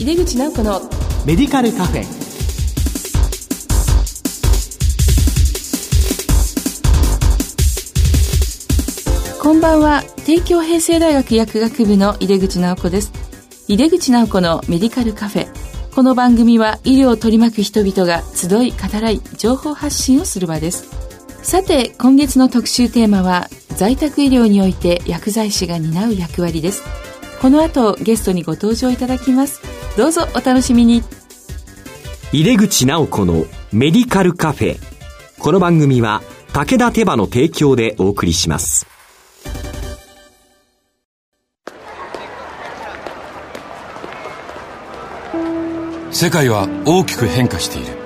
井出口直子のメディカルカフェ。こんばんは。帝京平成大学薬学部の井出口直子です。井出口直子のメディカルカフェ。この番組は医療を取り巻く人々が集い語らい情報発信をする場です。さて今月の特集テーマは在宅医療において薬剤師が担う役割です。この後ゲストにご登場いただきますどうぞお楽しみに。入れ口直子のメディカルカフェ。この番組は武田手羽の提供でお送りします。世界は大きく変化している。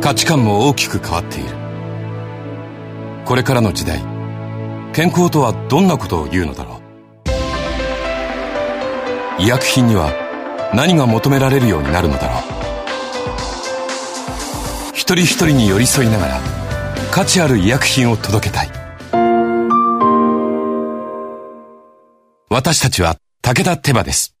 価値観も大きく変わっている。これからの時代健康とはどんなことを言うのだろう医薬品には何が求められるようになるのだろう一人一人に寄り添いながら価値ある医薬品を届けたい私たちは武田手羽です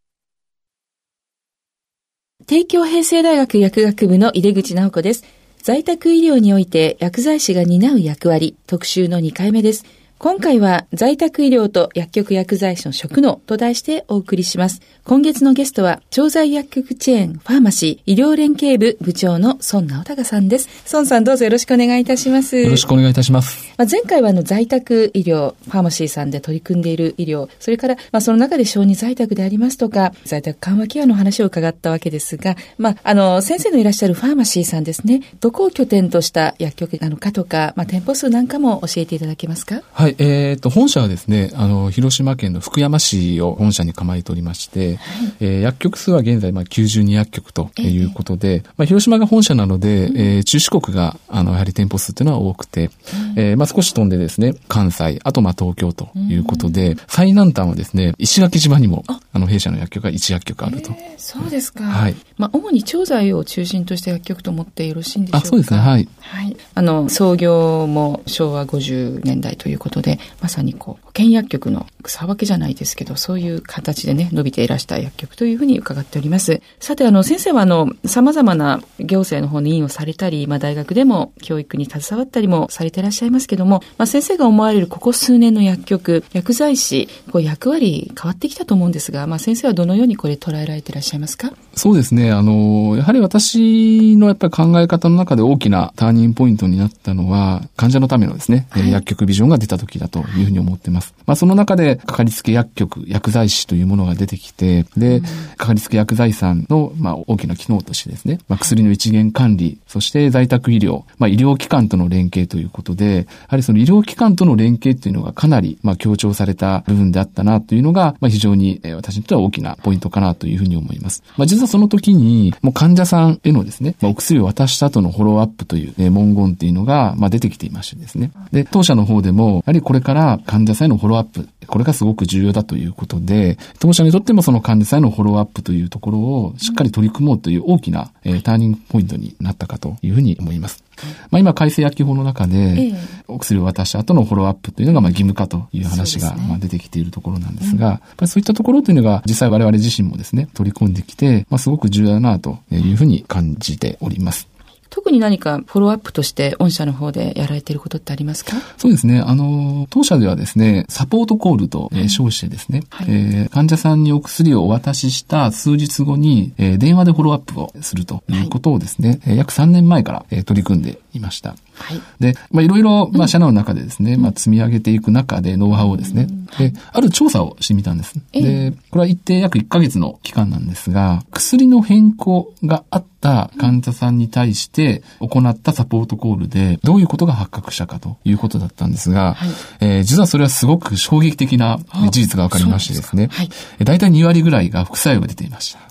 帝京平成大学薬学部の井出口直子です。在宅医療において薬剤師が担う役割、特集の2回目です。今回は在宅医療と薬局薬剤師の職能と題してお送りします。今月のゲストは、調剤薬局チェーンファーマシー医療連携部部長の孫直隆さんです。孫さんどうぞよろしくお願いいたします。よろしくお願いいたします。まあ、前回はあの在宅医療、ファーマシーさんで取り組んでいる医療、それからまあその中で小児在宅でありますとか、在宅緩和ケアの話を伺ったわけですが、まああの先生のいらっしゃるファーマシーさんですね、どこを拠点とした薬局なのかとか、まあ店舗数なんかも教えていただけますか？はい、えっ、ー、と本社はですね、あの、広島県の福山市を本社に構えておりまして、はい、えー、薬局数は現在、まあ、92薬局ということで、えー、まあ、広島が本社なので、うん、えー、中四国が、あの、やはり店舗数というのは多くて、うん、えー、まあ、少し飛んでですね、関西、あと、まあ、東京ということで、うん、最南端はですね、石垣島にも、あの、弊社の薬局が1薬局あると。えー、そうですか。はい。まあ、主に調剤を中心とした薬局と思ってよろしいんでしょうか？あ、そうですね、はい。はい。あの、創業も昭和50年代ということで、まさにこう、保険薬局の草分けじゃないですけど、そういう形でね、伸びていらした薬局というふうに伺っております。さて、あの、先生はあの、様々な行政の方に委員をされたり、まあ、大学でも教育に携わったりもされていらっしゃいますけども、まあ、先生が思われるここ数年の薬局、薬剤師、こう役割変わってきたと思うんですが、まあ、先生はどのようにこれ捉えられていらっしゃいますか？そうですね。あの、やはり私のやっぱり考え方の中で大きなターニングポイントになったのは、患者のためのですね、はい、薬局ビジョンが出た時だというふうに思ってます。まあ、その中で、かかりつけ薬局、薬剤師というものが出てきて、で、かかりつけ薬剤師さんの、まあ、大きな機能としてですね、まあ、薬の一元管理、そして在宅医療、まあ、医療機関との連携ということで、やはりその医療機関との連携っていうのがかなり、まあ、強調された部分であったなというのが、まあ、非常に、えー、私にとっては大きなポイントかなというふうに思います。まあ、実はその時に、もう患者さんへのですね、まあ、お薬を渡した後のフォローアップという、ね、文言っていうのが、まあ、出てきていましてですね。で、当社の方でも、やはりこれから患者さんへのフォローアップ、これがすごく重要だということで、当社にとってもその患者さんへのフォローアップというところをしっかり取り組もうという大きな、えー、ターニングポイントになったかというふうに思います。まあ今、改正薬機法の中で、お薬を渡した後のフォローアップというのが、まあ義務化という話が、まあ出てきているところなんですが、やっぱりそういったところというのが、実際我々自身もですね、取り込んできて、まあすごく重要だなというふうに感じております。特に何かフォローアップとして御社の方でやられていることってありますか？そうですね。あの、当社ではですね、サポートコールと、えー、称してですね、はい、えー、患者さんにお薬をお渡しした数日後に、えー、電話でフォローアップをするとい。うことをですね、はい、約3年前から、えー、取り組んでいました。はい。で、まあ、いろいろ、まあ、社内の中でですね、まあ、積み上げていく中で、ノウハウをですね、で、ある調査をしてみたんです。で、これは一定約1ヶ月の期間なんですが、薬の変更があった患者さんに対して行ったサポートコールで、どういうことが発覚したかということだったんですが、はい、えー、実はそれはすごく衝撃的な事実が分かりましてですね、はい、大体2割ぐらいが副作用が出ていました。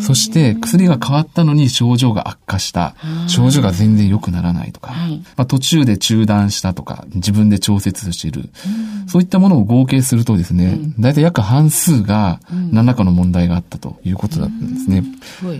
そして薬が変わったのに症状が悪化した。症状が全然良くならないとか、はい、まあ、途中で中断したとか、自分で調節している。そういったものを合計するとですね、大体約半数が何らかの問題があったということだったんですね。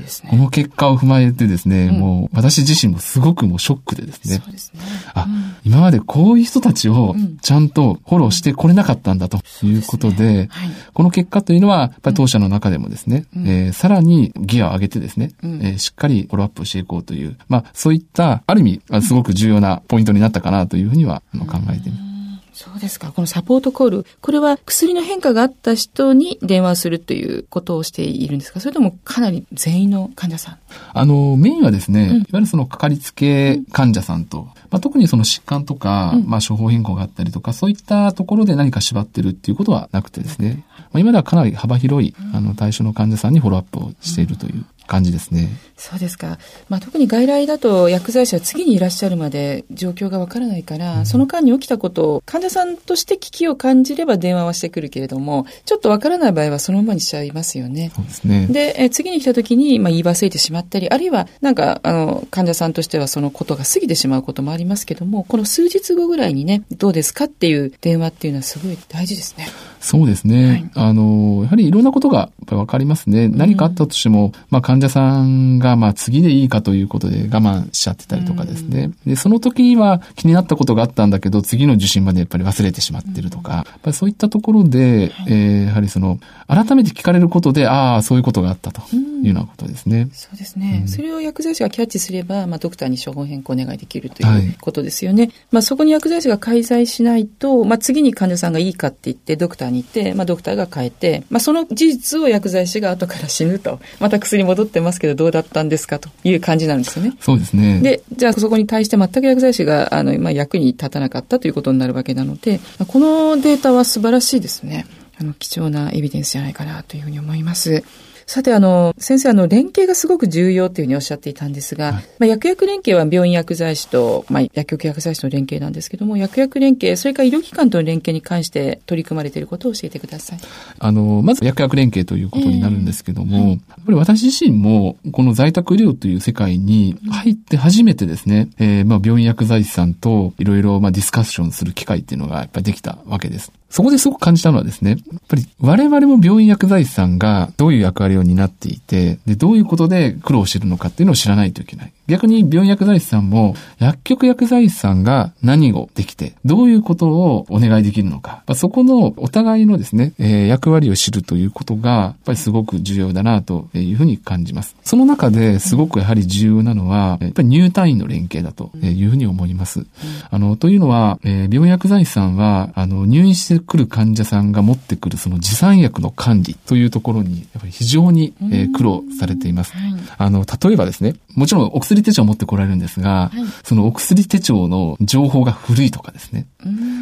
すね。この結果を踏まえてですね、もう私自身もすごくもうショックでですね。そうですね。あ、今までこういう人たちをちゃんとフォローしてこれなかったんだということで、でねはい、この結果というのは、やっぱり当社の中でもですね、うん、えー、さらにギアを上げてですね、うん、えー、しっかりフォローアップしていこうという、まあ、そういった、ある意味、すごく重要なポイントになったかなというふうには考えています。そうですか。このサポートコール、これは薬の変化があった人に電話するということをしているんですか？それともかなり全員の患者さん？あの、メインはですね、うん、いわゆるそのかかりつけ患者さんと、まあ、特にその疾患とか、うん、まあ、処方変更があったりとか、そういったところで何か縛ってるっていうことはなくてですね、まあ、今ではかなり幅広い、あの、対象の患者さんにフォローアップをしているという感じですね。そうですか。まあ、特に外来だと薬剤師は次にいらっしゃるまで状況がわからないから、うん、その間に起きたことを患者さんとして危機を感じれば電話はしてくるけれども、ちょっとわからない場合はそのままにしちゃいますよね。そうですね。で、え次に来た時に、まあ、言い忘れてしまったり、あるいはなんか、あの、患者さんとしてはそのことが過ぎてしまうこともありますけども、この数日後ぐらいにね、どうですかっていう電話っていうのはすごい大事ですね。そうですね。はい、あの、やはりいろんなことがやっぱりわかりますね。何かあったとしても、まあ患者さんがまあ次でいいかということで我慢しちゃってたりとかですね。で、その時には気になったことがあったんだけど、次の受診までやっぱり忘れてしまってるとか、やっぱりそういったところで、はい、えー、やはりその、改めて聞かれることで、ああ、そういうことがあったというようなことですね。そうですね、うん、それを薬剤師がキャッチすれば、まあドクターに処方変更お願いできるということですよね。はい、まあそこに薬剤師が介在しないと、まあ次に患者さんがいいかって言ってドクターに行って、まあドクターが変えて、まあ、その事実を薬剤師が後から死ぬと、また薬戻ってますけどどうだったんですかという感じなんですよね。そうですね。で、じゃあそこに対して全く薬剤師が、あの、まあ、役に立たなかったということになるわけなので、このデータは素晴らしいですね。あの、貴重なエビデンスじゃないかなというふうに思います。さて、あの、先生、あの、連携がすごく重要というふうにおっしゃっていたんですが、はい、まあ、薬薬連携は病院薬剤師と、まあ、薬局薬剤師の連携なんですけども、薬薬連携、それから医療機関との連携に関して取り組まれていることを教えてください。あの、まず薬薬連携ということになるんですけども、えーはい、やっぱり私自身も、この在宅医療という世界に入って初めてですね、えー、まあ、病院薬剤師さんといろいろ、まあ、ディスカッションする機会っていうのがやっぱりできたわけです。そこですごく感じたのはですね、やっぱり我々も病院薬剤師さんがどういう役割を担っていて、で、どういうことで苦労してるのかっていうのを知らないといけない。逆に病院薬剤師さんも薬局薬剤師さんが何をできて、どういうことをお願いできるのか、まあ、そこのお互いのですね、えー、役割を知るということが、やっぱりすごく重要だなというふうに感じます。その中ですごくやはり重要なのは、やっぱり入退院の連携だというふうに思います。あの、というのは、えー、病院薬剤師さんは、あの、入院して来る患者さんが持ってくるその持参薬の管理というところに、やっぱり非常に、え苦労されています。あの、例えばですね、もちろんお薬手帳を持ってこられるんですが、はい、そのお薬手帳の情報が古いとかですね、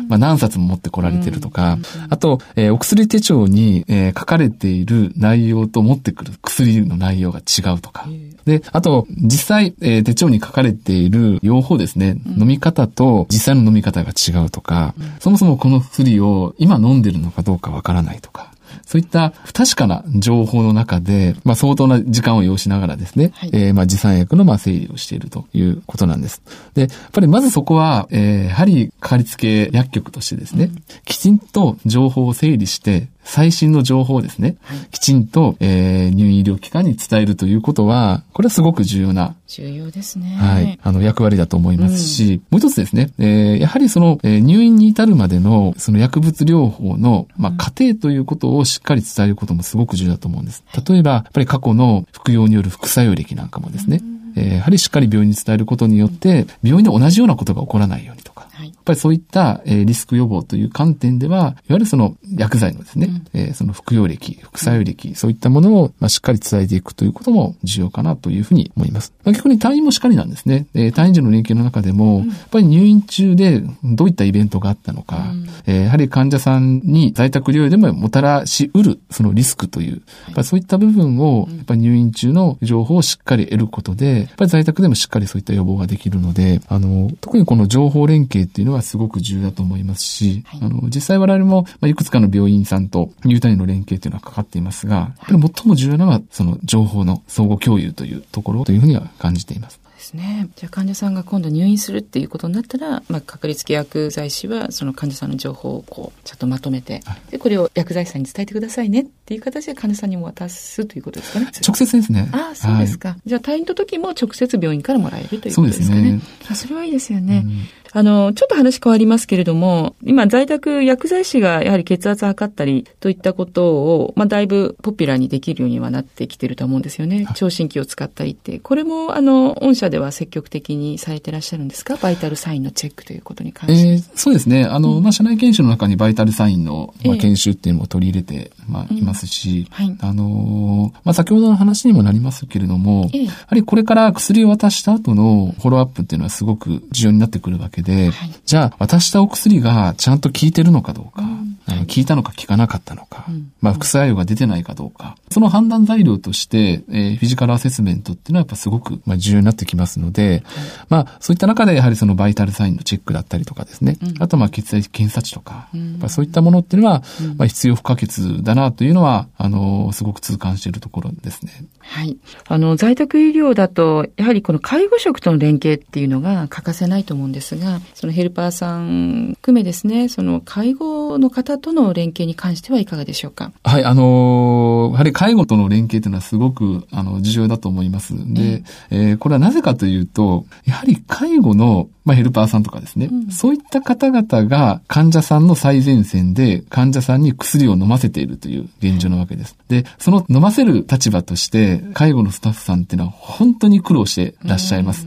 まあ何冊も持ってこられてるとか、あと、えー、お薬手帳に、えー、書かれている内容と持ってくる薬の内容が違うとか、で、あと、実際、えー、手帳に書かれている用法ですね、飲み方と実際の飲み方が違うとか、そもそもこの薬を今飲んでるのかどうかわからないとか、そういった不確かな情報の中で、まあ相当な時間を要しながらですね、はい、えー、まあ持参薬のまあ整理をしているということなんです。で、やっぱりまずそこは、えー、やはりかかりつけ薬局としてですね、うん、きちんと情報を整理して、最新の情報をですね、はい、きちんと、えー、入院医療機関に伝えるということは、これはすごく重要な。重要ですね。はい。あの、役割だと思いますし、うん、もう一つですね、えー、やはりその、えー、入院に至るまでの、その薬物療法の、まあ、過程ということをしっかり伝えることもすごく重要だと思うんです。例えば、やっぱり過去の服用による副作用歴なんかもですね、うんえー、やはりしっかり病院に伝えることによって、病院で同じようなことが起こらないようにとか、はい、やっぱりそういった、えー、リスク予防という観点では、いわゆるその薬剤のですね、うん、えー、その服用歴、副作用歴、そういったものを、まあ、しっかり伝えていくということも重要かなというふうに思います。まあ、逆に退院もしっかりなんですね。えー、退院時の連携の中でも、うん、やっぱり入院中でどういったイベントがあったのか、うん、えー、やはり患者さんに在宅療養でももたらしうるそのリスクという、やっぱそういった部分を、やっぱり入院中の情報をしっかり得ることで、やっぱり在宅でもしっかりそういった予防ができるので、あの、特にこの情報連携っていうのはすごく重要だと思いますし、はい、あの、実際我々も、まあ、いくつかの病院さんと入退院の連携っていうのはかかっていますが、やっぱり最も重要なのは、その情報の相互共有というところというふうには感じています。ですね。じゃあ患者さんが今度入院するっていうことになったら、まあ、かかりつけ薬剤師はその患者さんの情報をこう、ちょっとまとめて、はい、で、これを薬剤師さんに伝えてくださいねっていう形で患者さんにも渡すということですかね。直接ですね。ああ、そうですか。はい、じゃあ退院の時も直接病院からもらえるということですかね。そうですね。あそれはいいですよね。うんあの、ちょっと話変わりますけれども、今在宅薬剤師がやはり血圧測ったりといったことを、まあ、だいぶポピュラーにできるようにはなってきてると思うんですよね。聴診器を使ったりって。これも、あの、御社では積極的にされてらっしゃるんですか？バイタルサインのチェックということに関して。えー、そうですね。あの、うん、まあ、社内研修の中にバイタルサインの、まあ、研修っていうのを取り入れて、まあ、いますし、うんはい、あの、まあ、先ほどの話にもなりますけれども、えー、やはりこれから薬を渡した後のフォローアップっていうのはすごく重要になってくるわけで、はい、じゃあ、渡したお薬がちゃんと効いてるのかどうか、うん。あの効いたのか効かなかったのか、うん、まあ副作用が出てないかどうか、その判断材料として、えー、フィジカルアセスメントっていうのはやっぱすごく、まあ、重要になってきますので、まあそういった中でやはりそのバイタルサインのチェックだったりとかですね、うん、あとまあ血液検査値とか、うん、そういったものっていうのは、まあ必要不可欠だなというのは、あの、すごく痛感しているところですね。はい。あの、在宅医療だと、やはりこの介護職との連携っていうのが欠かせないと思うんですが、そのヘルパーさん含めですね、その介護の方との連携に関してはいかがでしょうか？はい、あのやはり介護との連携というのはすごく、あの、重要だと思います。で、えー、これはなぜかというと、やはり介護の、まあ、ヘルパーさんとかですね、うん、そういった方々が患者さんの最前線で患者さんに薬を飲ませているという現状なわけです。で、その飲ませる立場として、介護のスタッフさんっていうのは本当に苦労してらっしゃいます。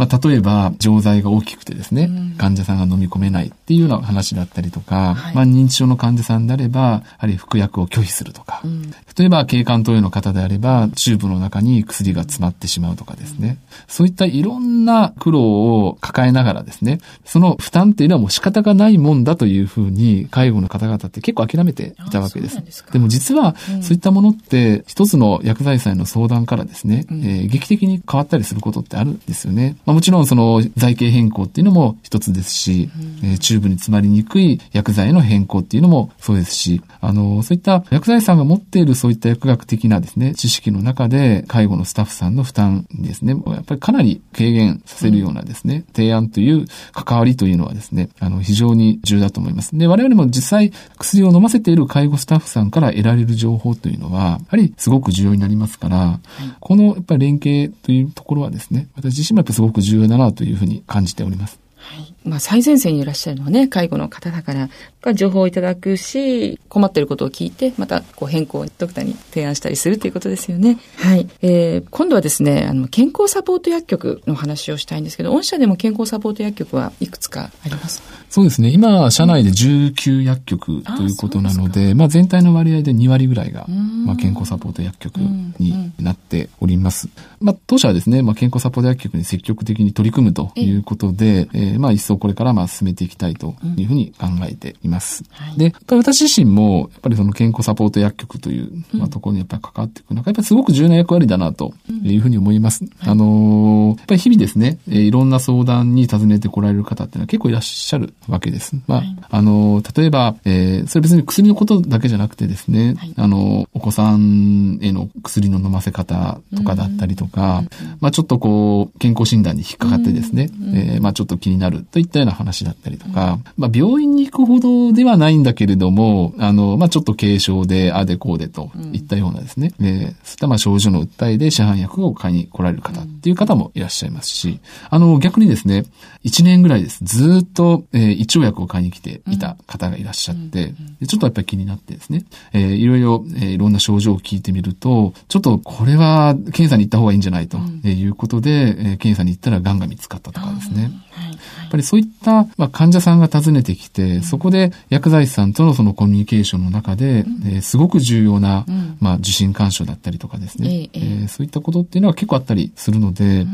まあ、例えば、錠剤が大きくてですね、患者さんが飲み込めないっていうような話だったりとか、はい、まあ、認知症の患者さんであれば、やはり服薬を拒否するとか、うん、例えば、経管投与の方であれば、チューブの中に薬が詰まってしまうとかですね、そういったいろんな苦労を抱えながらですね、その負担っていうのはもう仕方がないもんだというふうに、介護の方々って結構諦めていたわけです。ですでも実は、そういったものって、一つの薬剤師さんの相談からですね、うん、えー、劇的に変わったりすることってあるんですよね。まあ、もちろんその剤形変更っていうのも一つですし、うん、えー、チューブに詰まりにくい薬剤の変更っていうのもそうですし、あの、そういった薬剤師さんが持っているそういった薬学的なですね、知識の中で介護のスタッフさんの負担ですね、やっぱりかなり軽減させるようなですね、うん、提案という関わりというのはですね、あの、非常に重要だと思います。で、我々も実際薬を飲ませている介護スタッフさんから得られる情報というのは、やはりすごく重要になりますから、はい、このやっぱり連携というところはですね、私自身もやっぱりすごく重要だなというふうに感じております。はい。まあ、最前線にいらっしゃるのはね、介護の方だから、が情報をいただくし、困っていることを聞いて、また、こう、変更をドクターに提案したりするということですよね。はい。えー、今度はですね、あの、健康サポート薬局の話をしたいんですけど、御社でも健康サポート薬局はいくつかあります？そうですね。今、社内で19薬局ということなので、でまあ、全体の割合で2割ぐらいが、まあ、健康サポート薬局になっております。まあ、当社はですね、まあ、健康サポート薬局に積極的に取り組むということで、えー、まあ、一層これからまあ、進めていきたいというふうに考えています。はい、で、やっぱり私自身も、やっぱりその健康サポート薬局という、まあ、ところにやっぱり関わっていくのが、やっぱりすごく重要な役割だなというふうに思います。あのー、やっぱり日々ですね、えー、いろんな相談に尋ねてこられる方っていうのは結構いらっしゃるわけです。まあ、あの、例えば、えー、それ別に薬のことだけじゃなくてですね、はい、あの、お子さんへの薬の飲ませ方とかだったりとか、まあ、ちょっとこう、健康診断に引っかかってですね、えー、まあ、ちょっと気になるといったような話だったりとか、まあ、病院に行くほどではないんだけれども、あの、まあ、ちょっと軽症で、あでこうでといったようなですね、えー、そういったまあ、症状の訴えで市販薬を買いに来られる方っていう方もいらっしゃいますし、あの、逆にですね、1年ぐらいです。ずっと、えー、胃腸薬を買いに来ていた方がいらっしゃって、でちょっとやっぱり気になってですね、えー、いろいろ、えー、いろんな症状を聞いてみると、ちょっとこれは検査に行った方がいいんじゃないということで、えー、検査に行ったら癌が見つかったとかですね。やっぱりそういった、まあ、患者さんが訪ねてきて、そこで薬剤師さんとのそのコミュニケーションの中で、えー、すごく重要な、まあ、受診干渉だったりとかですね、えー、そういったことっていうのは結構あったりするので、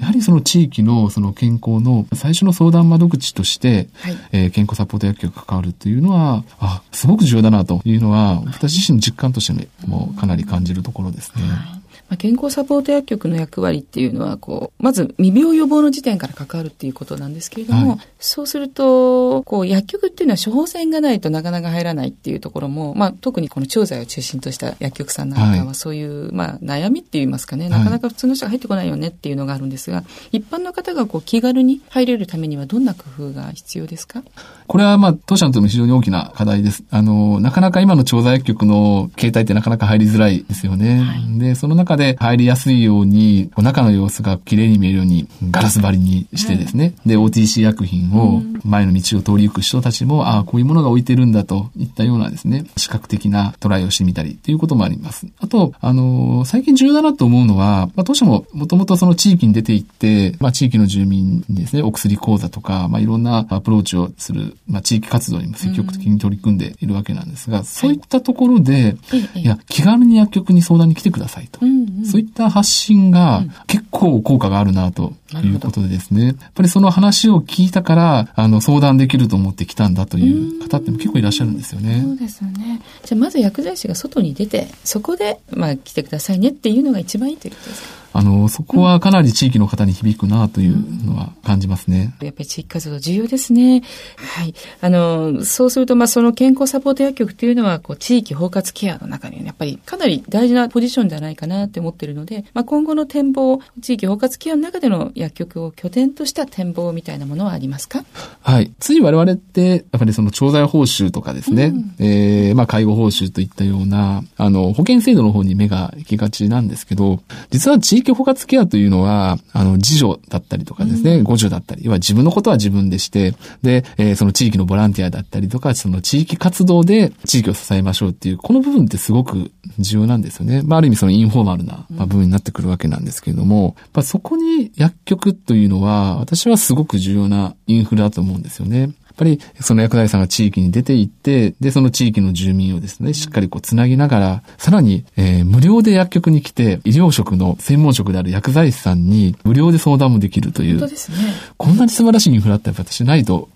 やはりその地域のその健康の最初の相談窓口として、はい、えー、健康サポート薬局が関わるというのは、あ、すごく重要だなというのは、私自身の実感としてもかなり感じるところですね。はいまあ、健康サポート薬局の役割っていうのは、こう、まず未病予防の時点から関わるっていうことなんですけれども、はい、そうすると、こう、薬局っていうのは処方箋がないとなかなか入らないっていうところも、まあ、特にこの調剤を中心とした薬局さんなんかはそういう、はい、まあ、悩みって言いますかね、なかなか普通の人が入ってこないよねっていうのがあるんですが、一般の方がこう、気軽に入れるためにはどんな工夫が必要ですか？これはまあ、当社にとっても非常に大きな課題です。あの、なかなか今の調剤薬局の携帯ってなかなか入りづらいですよね。はい、で、その中で入りやすいように、中の様子が綺麗に見えるようにガラス張りにしてですね、で、OTC 薬品を前の道を通り行く人たちも、ああ、こういうものが置いてるんだといったようなですね、視覚的なトライをしてみたりっていうこともあります。あと、あの、最近重要だなと思うのは、まあ、当社ももともとその地域に出て行って、まあ、地域の住民にですね、お薬講座とか、まあ、いろんなアプローチをする、まあ、地域活動にも積極的に取り組んでいるわけなんですが、うん、そういったところで、はい、いや、気軽に薬局に相談に来てくださいと。うんうん、そういった発信が結構効果があるなということでですね、やっぱりその話を聞いたから、あの、相談できると思って来たんだという方って結構いらっしゃるんですよね。そうですよね。じゃあ、まず薬剤師が外に出て、そこで、まあ、来てくださいねっていうのが一番いいということですか？あの、そこはかなり地域の方に響くなというのは感じますね。やっぱり地域活動重要ですね。はい。あの、そうすると、まあ、その健康サポート薬局というのは、こう、地域包括ケアの中に、やっぱりかなり大事なポジションじゃないかなって思ってるので、まあ、今後の展望、地域包括ケアの中での薬局を拠点とした展望みたいなものはありますか？はい。つい我々って、やっぱりその調剤報酬とかですね、うん、えー、まあ、介護報酬といったような、あの、保険制度の方に目が行きがちなんですけど、実は地域包括ケアというのは、あの、自助だったりとかですね、互助だったり、要は自分のことは自分でして、で、えー、その地域のボランティアだったりとか、その地域活動で地域を支えましょうっていう、この部分ってすごく重要なんですよね。まあ、ある意味そのインフォーマルな部分になってくるわけなんですけれども、まあ、そこに薬局というのは、私はすごく重要なインフラだと思うんですよね。っぱりその薬剤師さんが地域に出て行って、で、その地域の住民をですね、しっかりこうつなぎながら、さらに、えー、無料で薬局に来て、医療職の専門職である薬剤師さんに無料で相談もできるという。本当ですね。こんなに素晴らしいインフラって私ないと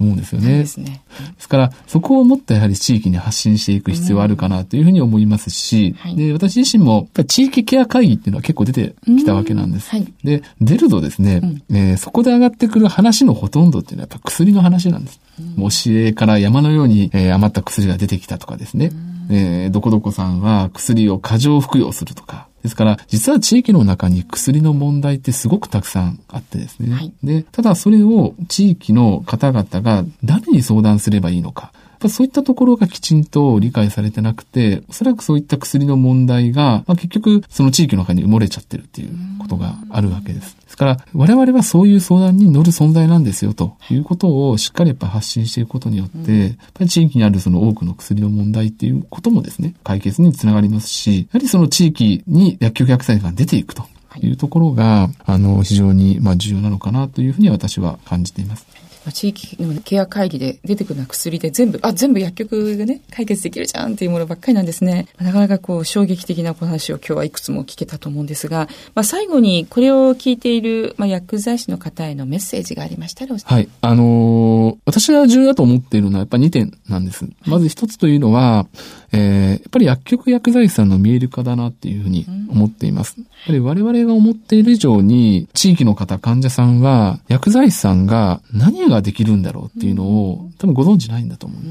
思うんですよね。ですね。ですから、そこをもっとやはり地域に発信していく必要はあるかなというふうに思いますし、うんはい、で、私自身も、やっぱり地域ケア会議っていうのは結構出てきたわけなんです。はい、で、出るとですね、うん、えー、そこで上がってくる話のほとんどっていうのはやっぱ薬の話なんです。もしえから山のように、えー、余った薬が出てきたとかですね、えー、どこどこさんは薬を過剰服用するとか、ですから、実は地域の中に薬の問題ってすごくたくさんあってですね。はい、で、ただそれを地域の方々が誰に相談すればいいのか。ぱそういったところがきちんと理解されてなくて、おそらくそういった薬の問題が、まあ、結局その地域の中に埋もれちゃってるっていうことがあるわけです。ですから、我々はそういう相談に乗る存在なんですよということをしっかりやっぱ発信していくことによって、やっぱり地域にあるその多くの薬の問題っていうこともですね、解決につながりますし、やはりその地域に薬局薬剤が出ていくというところが、あの、非常に、まあ、重要なのかなというふうに私は感じています。地域のケア会議で出てくるのは薬で全部、あ、全部薬局がね、解決できるじゃんっていうものばっかりなんですね。なかなかこう、衝撃的なお話を今日はいくつも聞けたと思うんですが、まあ、最後にこれを聞いている、まあ、薬剤師の方へのメッセージがありましたらはい。あのー、私は重要だと思っているのはやっぱり2点なんです。まず一つというのは、えー、やっぱり薬局薬剤師さんの見える化だなっていうふうに思っています。やっぱり我々が思っている以上に、地域の方、患者さんは、薬剤師さんが何ができるんだろうっていうのを、多分ご存知ないんだと思う。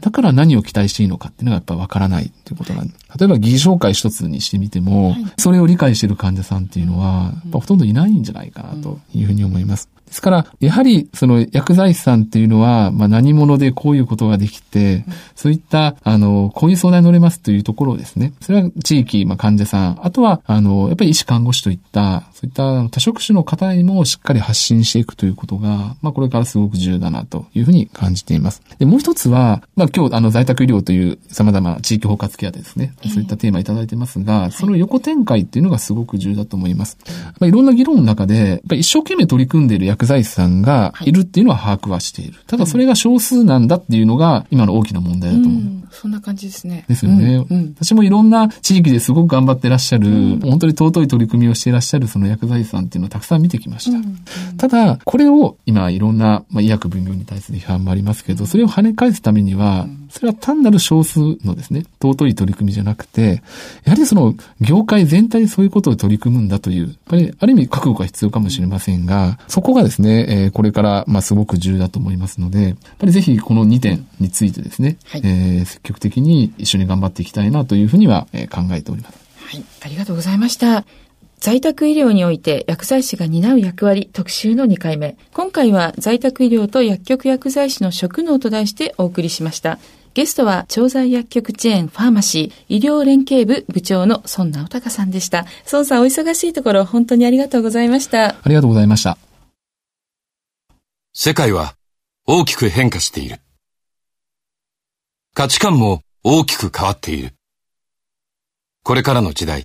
だから何を期待していいのかっていうのがやっぱわからないっていうことなんで。例えば疑似紹介一つにしてみても、それを理解している患者さんっていうのは、やっぱほとんどいないんじゃないかなというふうに思います。ですから、やはり、その薬剤師さんっていうのは、まあ何者でこういうことができて、そういった、あの、こういう相談に乗れますというところをですね、それは地域、まあ患者さん、あとは、あの、やっぱり医師看護師といった、そういった多職種の方にもしっかり発信していくということが、まあこれからすごく重要だなというふうに感じています。で、もう一つは、まあ今日、あの、在宅医療という様々な地域包括ケアでですね、そういったテーマいただいてますが、その横展開っていうのがすごく重要だと思います。まあいろんな議論の中で、やっぱり一生懸命取り組んでいる薬剤師さんがいるっていうのは把握はしている。ただそれが少数なんだっていうのが今の大きな問題だと思う。うん、そんな感じですね。ですよね、うんうん、私もいろんな地域ですごく頑張ってらっしゃる、うん、本当に尊い取り組みをしていらっしゃるその薬剤師さんっていうのをたくさん見てきました。ただ、これを今いろんな、まあ、医薬分業に対する批判もありますけど、それを跳ね返すためには、それは単なる少数のですね、尊い取り組みじゃなくて、やはりその業界全体でそういうことを取り組むんだという、やっぱりある意味覚悟が必要かもしれませんが、そこがですね、えー、これから、まあ、すごく重要だと思いますので、やっぱりぜひこの2点についてですね、はい、えー、積極的に一緒に頑張っていきたいなというふうには、えー、考えております。はい、ありがとうございました。在宅医療において薬剤師が担う役割特集の2回目。今回は在宅医療と薬局薬剤師の職能と題してお送りしました。ゲストは、調剤薬局チェーンファーマシー医療連携部部長の孫直隆さんでした。孫さんお忙しいところ本当にありがとうございました。ありがとうございました。世界は大きく変化している。価値観も大きく変わっている。これからの時代、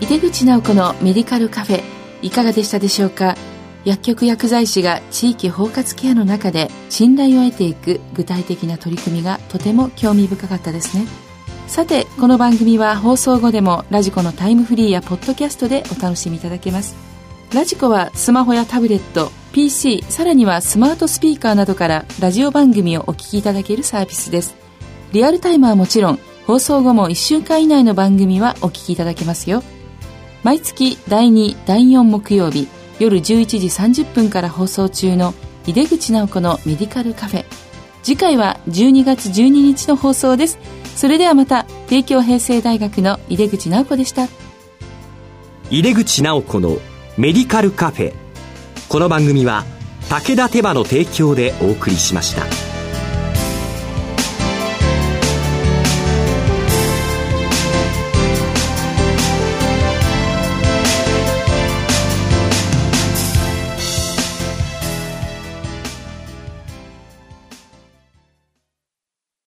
井出口直子のメディカルカフェいかがでしたでしょうか？薬局薬剤師が地域包括ケアの中で信頼を得ていく具体的な取り組みがとても興味深かったですね。さてこの番組は放送後でもラジコのタイムフリーやポッドキャストでお楽しみいただけます。ラジコはスマホやタブレット PC さらにはスマートスピーカーなどからラジオ番組をお聞きいただけるサービスです。リアルタイムはもちろん放送後も1週間以内の番組はお聞きいただけますよ。毎月第2第4木曜日夜11時30分から放送中の井出口直子のメディカルカフェ。次回は12月12日の放送です。それではまた帝京平成大学の井出口直子でした。井出口直子のメディカルカフェ。この番組は武田手羽の提供でお送りしました。